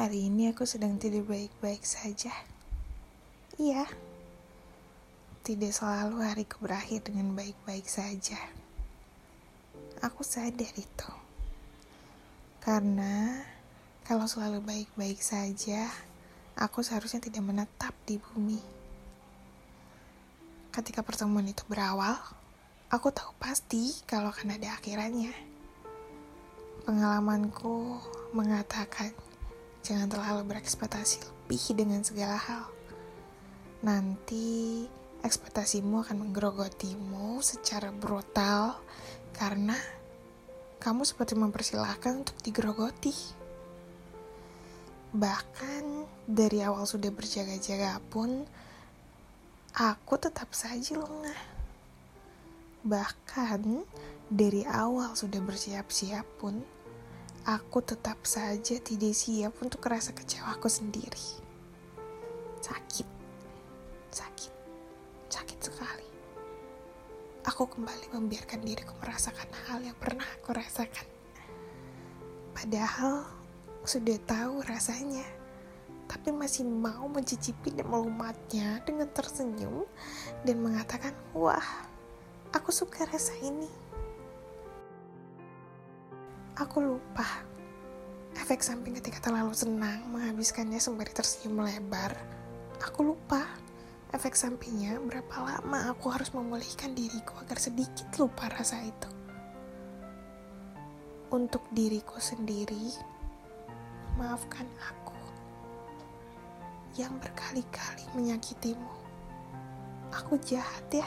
Hari ini aku sedang tidak baik-baik saja. Iya, tidak selalu hariku berakhir dengan baik-baik saja. Aku sadar itu. Karena kalau selalu baik-baik saja, aku seharusnya tidak menetap di bumi. Ketika pertemuan itu berawal, aku tahu pasti kalau akan ada akhirannya. Pengalamanku mengatakan jangan terlalu berekspektasi lebih dengan segala hal. Nanti ekspektasimu akan menggerogotimu secara brutal karena kamu seperti mempersilahkan untuk digerogoti. Bahkan dari awal sudah berjaga-jaga pun, aku tetap saja lengah. Bahkan dari awal sudah bersiap-siap pun, aku tetap saja tidak siap untuk rasa kecewaku sendiri. Sakit, sakit, sakit sekali aku kembali membiarkan diriku merasakan hal yang pernah aku rasakan. Padahal sudah tahu rasanya, tapi masih mau mencicipi dan melumatnya dengan tersenyum dan mengatakan, "Wah, aku suka rasa ini." Aku lupa efek samping ketika terlalu senang menghabiskannya sembari tersenyum lebar. Aku lupa efek sampingnya berapa lama aku harus memulihkan diriku agar sedikit lupa rasa itu. Untuk diriku sendiri, maafkan aku yang berkali-kali menyakitimu. Aku jahat ya.